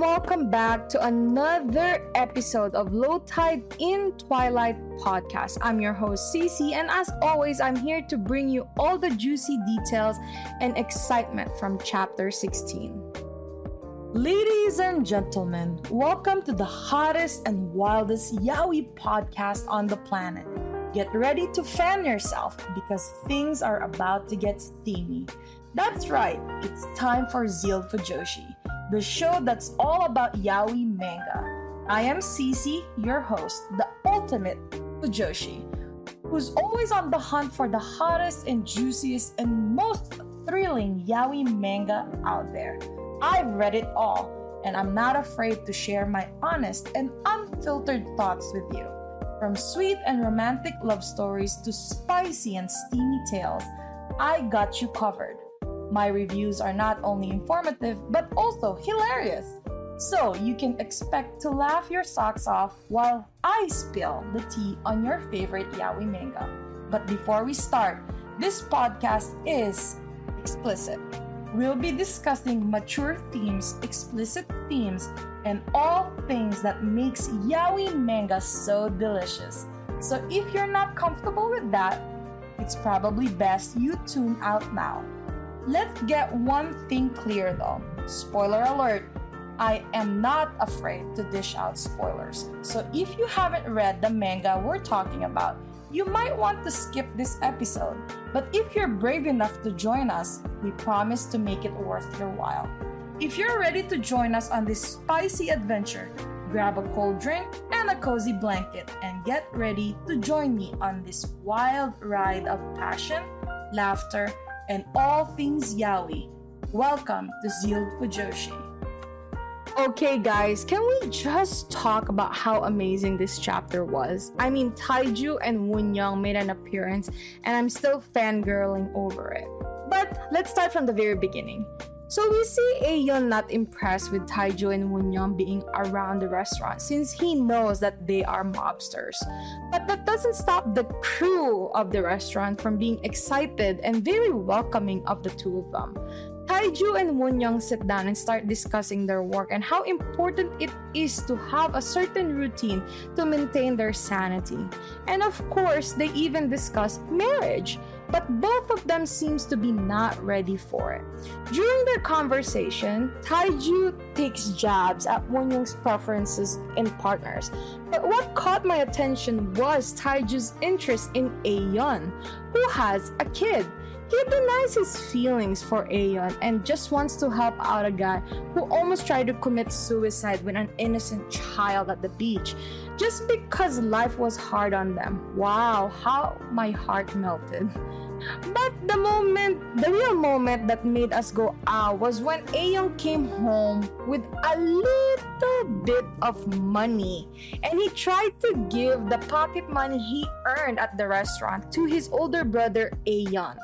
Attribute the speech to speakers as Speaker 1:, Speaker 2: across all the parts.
Speaker 1: welcome back to another episode of Low Tide in Twilight podcast. I'm your host, CeeCee, and as always, I'm here to bring you all the juicy details and excitement from chapter 16. Ladies and gentlemen, welcome to the hottest and wildest yaoi podcast on the planet. Get ready to fan yourself because things are about to get steamy. That's right, it's time for Zeal Fujoshi the show that's all about yaoi manga. I am CeeCee, your host, the ultimate Fujoshi, who's always on the hunt for the hottest and juiciest and most thrilling yaoi manga out there. I've read it all, and I'm not afraid to share my honest and unfiltered thoughts with you. From sweet and romantic love stories to spicy and steamy tales, I got you covered. My reviews are not only informative but also hilarious. So you can expect to laugh your socks off while I spill the tea on your favorite yaoi manga. But before we start, this podcast is explicit. We'll be discussing mature themes, explicit themes, and all things that makes yaoi manga so delicious. So if you're not comfortable with that, it's probably best you tune out now. Let's get one thing clear though. Spoiler alert, I am not afraid to dish out spoilers. So if you haven't read the manga we're talking about, you might want to skip this episode. But if you're brave enough to join us, we promise to make it worth your while. If you're ready to join us on this spicy adventure, grab a cold drink and a cozy blanket and get ready to join me on this wild ride of passion, laughter, and all things yaoi. Welcome to Zeal Fujoshi. Okay, guys, can we just talk about how amazing this chapter was? I mean, Taiju and Wonyoung made an appearance, and I'm still fangirling over it. But let's start from the very beginning. So we see Aeon not impressed with Taiju and Wonyoung being around the restaurant since he knows that they are mobsters. But that doesn't stop the crew of the restaurant from being excited and very welcoming of the two of them. Taiju and Wonyoung sit down and start discussing their work and how important it is to have a certain routine to maintain their sanity. And of course, they even discuss marriage but both of them seems to be not ready for it. During their conversation, Taiju takes jabs at Wonyoung's preferences in partners. But what caught my attention was Taiju's interest in Aeon, who has a kid. He denies his feelings for Aeon and just wants to help out a guy who almost tried to commit suicide with an innocent child at the beach just because life was hard on them. Wow, how my heart melted. But the moment, the real moment that made us go ah was when Aeon came home with a little bit of money and he tried to give the pocket money he earned at the restaurant to his older brother Aeon.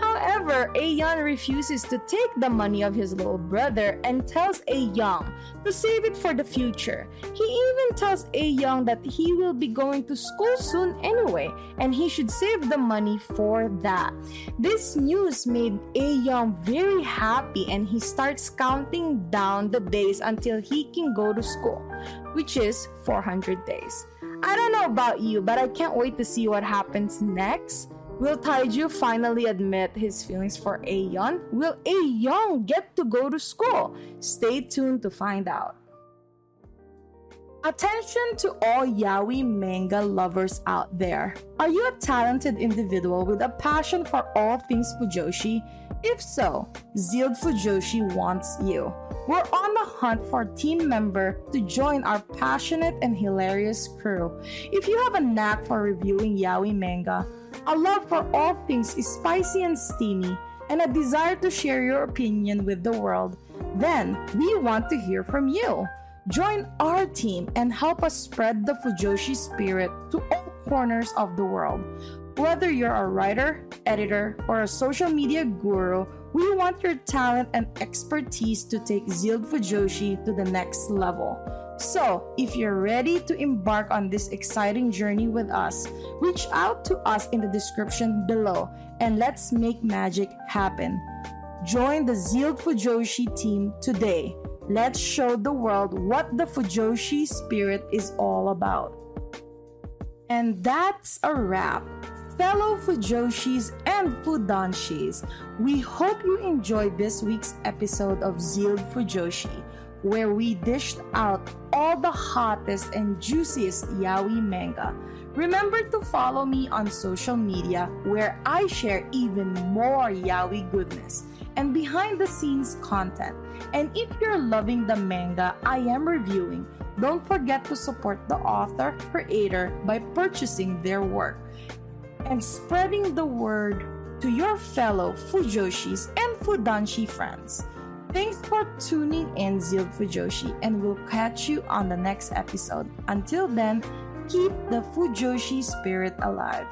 Speaker 1: However, Aeon refuses to take the money of his little brother and tells Aeon to save it for the future. He even tells Aeon that he will be going to school soon anyway and he should save the money for that. This news made Aeon very happy and he starts counting down the days until he can go to school, which is 400 days. I don't know about you, but I can't wait to see what happens next. Will Taiju finally admit his feelings for Aeon? Will Aeon get to go to school? Stay tuned to find out. Attention to all yaoi manga lovers out there. Are you a talented individual with a passion for all things Fujoshi? If so, Zeal Fujoshi wants you. We're on the hunt for a team member to join our passionate and hilarious crew. If you have a knack for reviewing yaoi manga, a love for all things is spicy and steamy, and a desire to share your opinion with the world, then we want to hear from you. Join our team and help us spread the Fujoshi spirit to all corners of the world. Whether you're a writer, editor, or a social media guru, we want your talent and expertise to take Zeal Fujoshi to the next level. So, if you're ready to embark on this exciting journey with us, reach out to us in the description below and let's make magic happen. Join the Zeal Fujoshi team today Let's show the world what the Fujoshi spirit is all about. And that's a wrap. Fellow Fujoshis and Fudanshis, we hope you enjoyed this week's episode of Zealed Fujoshi, where we dished out all the hottest and juiciest yaoi manga. Remember to follow me on social media where I share even more yaoi goodness and behind the scenes content. And if you're loving the manga I am reviewing, don't forget to support the author creator by purchasing their work and spreading the word to your fellow Fujoshis and Fudanshi friends. Thanks for tuning in, Zealed Fujoshi, and we'll catch you on the next episode. Until then, keep the Fujoshi spirit alive.